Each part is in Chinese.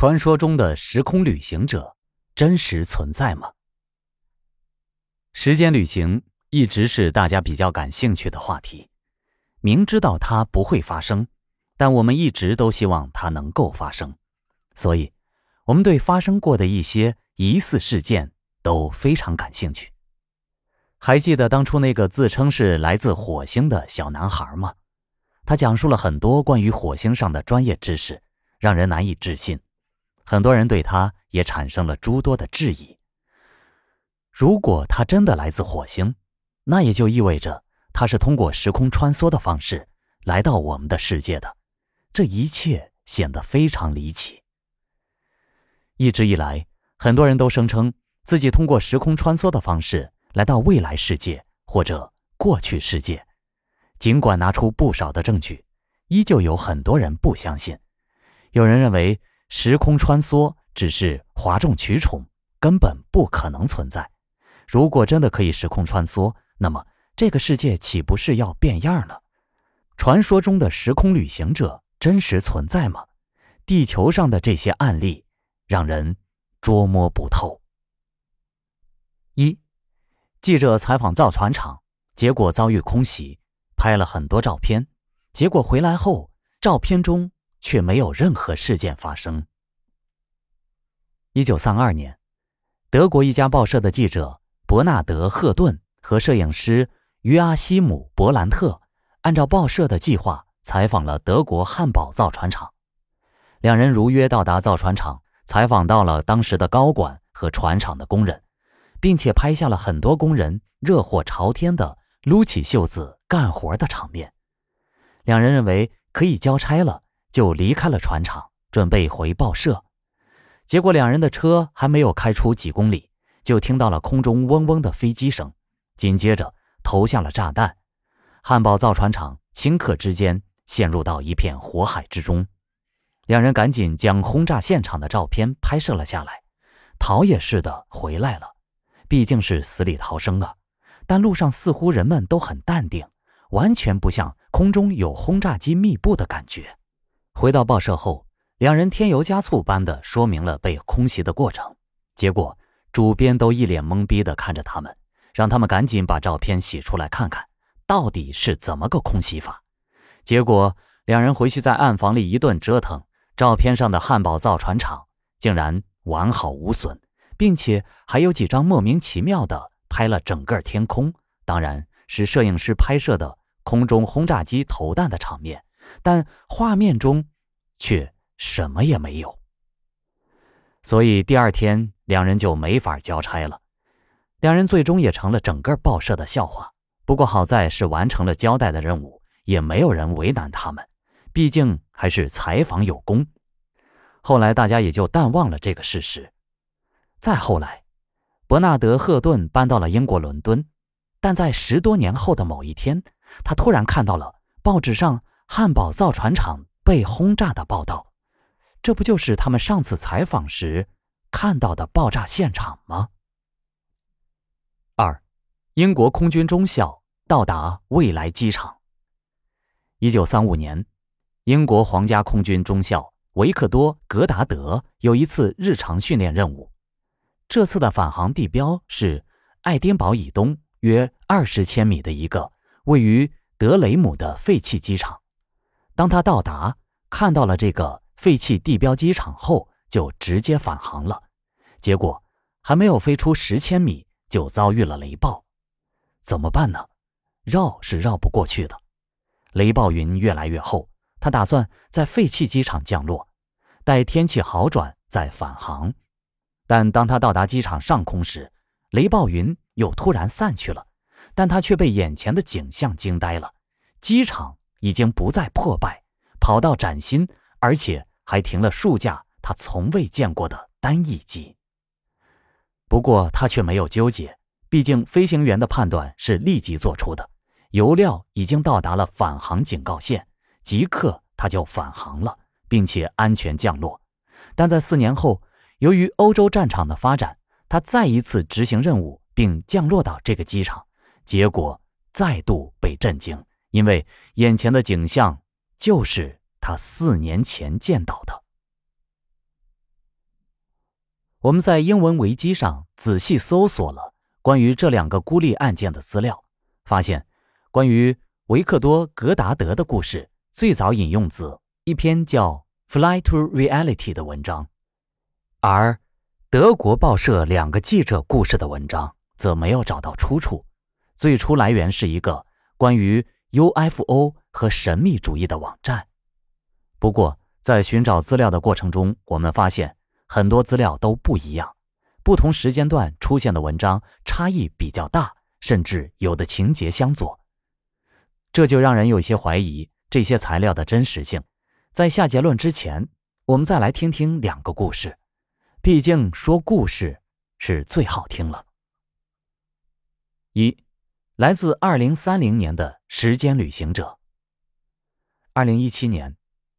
传说中的时空旅行者真实存在吗？时间旅行一直是大家比较感兴趣的话题。明知道它不会发生，但我们一直都希望它能够发生，所以，我们对发生过的一些疑似事件都非常感兴趣。还记得当初那个自称是来自火星的小男孩吗？他讲述了很多关于火星上的专业知识，让人难以置信。很多人对他也产生了诸多的质疑。如果他真的来自火星，那也就意味着他是通过时空穿梭的方式来到我们的世界的。这一切显得非常离奇。一直以来，很多人都声称自己通过时空穿梭的方式来到未来世界或者过去世界。尽管拿出不少的证据，依旧有很多人不相信。有人认为时空穿梭只是哗众取宠，根本不可能存在。如果真的可以时空穿梭，那么这个世界岂不是要变样了？传说中的时空旅行者真实存在吗？地球上的这些案例让人捉摸不透。一，记者采访造船厂，结果遭遇空袭。拍了很多照片，结果回来后，照片中却没有任何事件发生。一九三二年，德国一家报社的记者伯纳德·赫顿和摄影师约阿希姆·伯兰特，按照报社的计划采访了德国汉堡造船厂。两人如约到达造船厂，采访到了当时的高管和船厂的工人，并且拍下了很多工人热火朝天的。撸起袖子干活的场面，两人认为可以交差了，就离开了船厂，准备回报社。结果两人的车还没有开出几公里，就听到了空中嗡嗡的飞机声，紧接着投下了炸弹，汉堡造船厂顷刻之间陷入到一片火海之中。两人赶紧将轰炸现场的照片拍摄了下来，逃也似的回来了，毕竟是死里逃生啊。但路上似乎人们都很淡定，完全不像空中有轰炸机密布的感觉。回到报社后，两人添油加醋般的说明了被空袭的过程。结果主编都一脸懵逼的看着他们，让他们赶紧把照片洗出来看看，到底是怎么个空袭法。结果两人回去在暗房里一顿折腾，照片上的汉堡造船厂竟然完好无损，并且还有几张莫名其妙的。拍了整个天空，当然是摄影师拍摄的空中轰炸机投弹的场面，但画面中却什么也没有。所以第二天两人就没法交差了。两人最终也成了整个报社的笑话。不过好在是完成了交代的任务，也没有人为难他们，毕竟还是采访有功。后来大家也就淡忘了这个事实。再后来。伯纳德·赫顿搬到了英国伦敦，但在十多年后的某一天，他突然看到了报纸上汉堡造船厂被轰炸的报道。这不就是他们上次采访时看到的爆炸现场吗？二，英国空军中校到达未来机场。一九三五年，英国皇家空军中校维克多·格达德有一次日常训练任务。这次的返航地标是爱丁堡以东约二十千米的一个位于德雷姆的废弃机场。当他到达，看到了这个废弃地标机场后，就直接返航了。结果还没有飞出十千米，就遭遇了雷暴。怎么办呢？绕是绕不过去的。雷暴云越来越厚，他打算在废弃机场降落，待天气好转再返航。但当他到达机场上空时，雷暴云又突然散去了，但他却被眼前的景象惊呆了。机场已经不再破败，跑道崭新，而且还停了数架他从未见过的单翼机。不过他却没有纠结，毕竟飞行员的判断是立即做出的，油料已经到达了返航警告线，即刻他就返航了，并且安全降落。但在四年后。由于欧洲战场的发展，他再一次执行任务并降落到这个机场，结果再度被震惊，因为眼前的景象就是他四年前见到的。我们在英文维基上仔细搜索了关于这两个孤立案件的资料，发现关于维克多·格达德的故事最早引用自一篇叫《Fly to Reality》的文章，而德国报社两个记者故事的文章则没有找到出处，最初来源是一个关于 UFO 和神秘主义的网站。不过，在寻找资料的过程中，我们发现。很多资料都不一样，不同时间段出现的文章差异比较大，甚至有的情节相左，这就让人有些怀疑这些材料的真实性。在下结论之前，我们再来听听两个故事，毕竟说故事是最好听了。一，来自二零三零年的时间旅行者。二零一七年，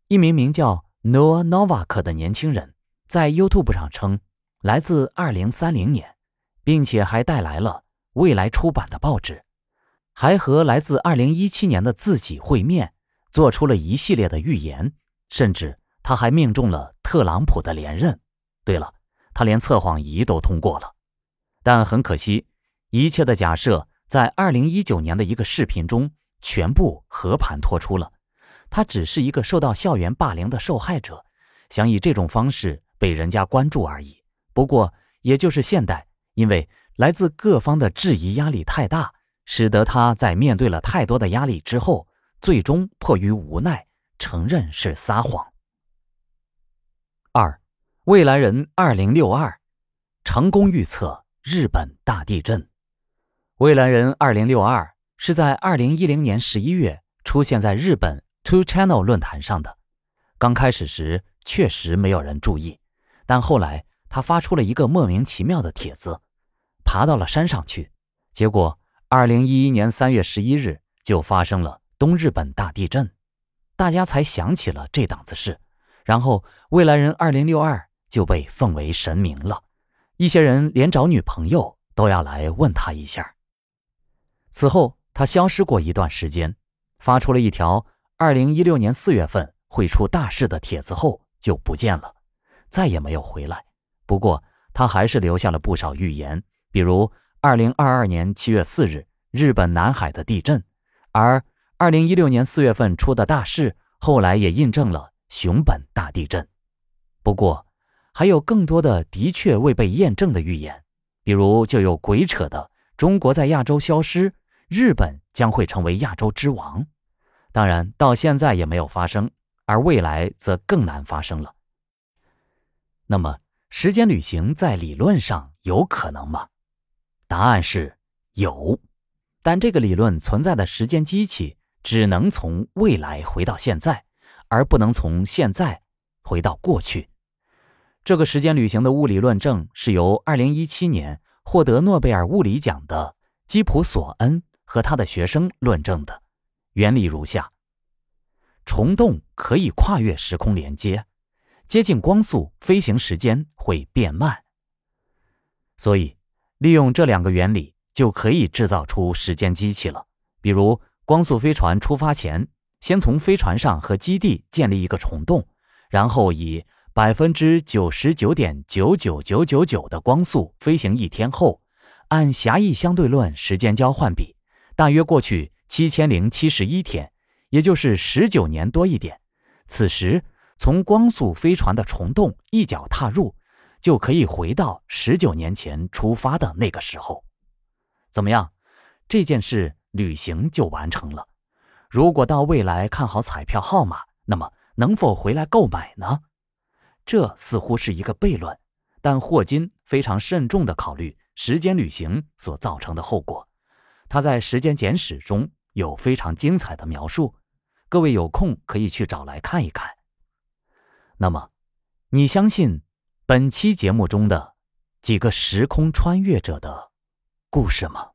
一名名叫 Noa Novak 的年轻人。在 YouTube 上称来自2030年，并且还带来了未来出版的报纸，还和来自2017年的自己会面，做出了一系列的预言，甚至他还命中了特朗普的连任。对了，他连测谎仪都通过了。但很可惜，一切的假设在2019年的一个视频中全部和盘托出了。他只是一个受到校园霸凌的受害者，想以这种方式。被人家关注而已。不过，也就是现代，因为来自各方的质疑压力太大，使得他在面对了太多的压力之后，最终迫于无奈承认是撒谎。二，未来人二零六二，成功预测日本大地震。未来人二零六二是在二零一零年十一月出现在日本 Two Channel 论坛上的。刚开始时，确实没有人注意。但后来，他发出了一个莫名其妙的帖子，爬到了山上去，结果，二零一一年三月十一日就发生了东日本大地震，大家才想起了这档子事，然后未来人二零六二就被奉为神明了，一些人连找女朋友都要来问他一下。此后，他消失过一段时间，发出了一条二零一六年四月份会出大事的帖子后就不见了。再也没有回来。不过，他还是留下了不少预言，比如2022年7月4日日本南海的地震，而2016年4月份出的大事，后来也印证了熊本大地震。不过，还有更多的的确未被验证的预言，比如就有鬼扯的中国在亚洲消失，日本将会成为亚洲之王。当然，到现在也没有发生，而未来则更难发生了。那么，时间旅行在理论上有可能吗？答案是有，但这个理论存在的时间机器只能从未来回到现在，而不能从现在回到过去。这个时间旅行的物理论证是由2017年获得诺贝尔物理奖的基普索恩和他的学生论证的。原理如下：虫洞可以跨越时空连接。接近光速飞行时间会变慢，所以利用这两个原理就可以制造出时间机器了。比如，光速飞船出发前，先从飞船上和基地建立一个虫洞，然后以百分之九十九点九九九九九的光速飞行一天后，按狭义相对论时间交换比，大约过去七千零七十一天，也就是十九年多一点。此时。从光速飞船的虫洞一脚踏入，就可以回到十九年前出发的那个时候。怎么样？这件事旅行就完成了。如果到未来看好彩票号码，那么能否回来购买呢？这似乎是一个悖论，但霍金非常慎重地考虑时间旅行所造成的后果。他在《时间简史》中有非常精彩的描述，各位有空可以去找来看一看。那么，你相信本期节目中的几个时空穿越者的故事吗？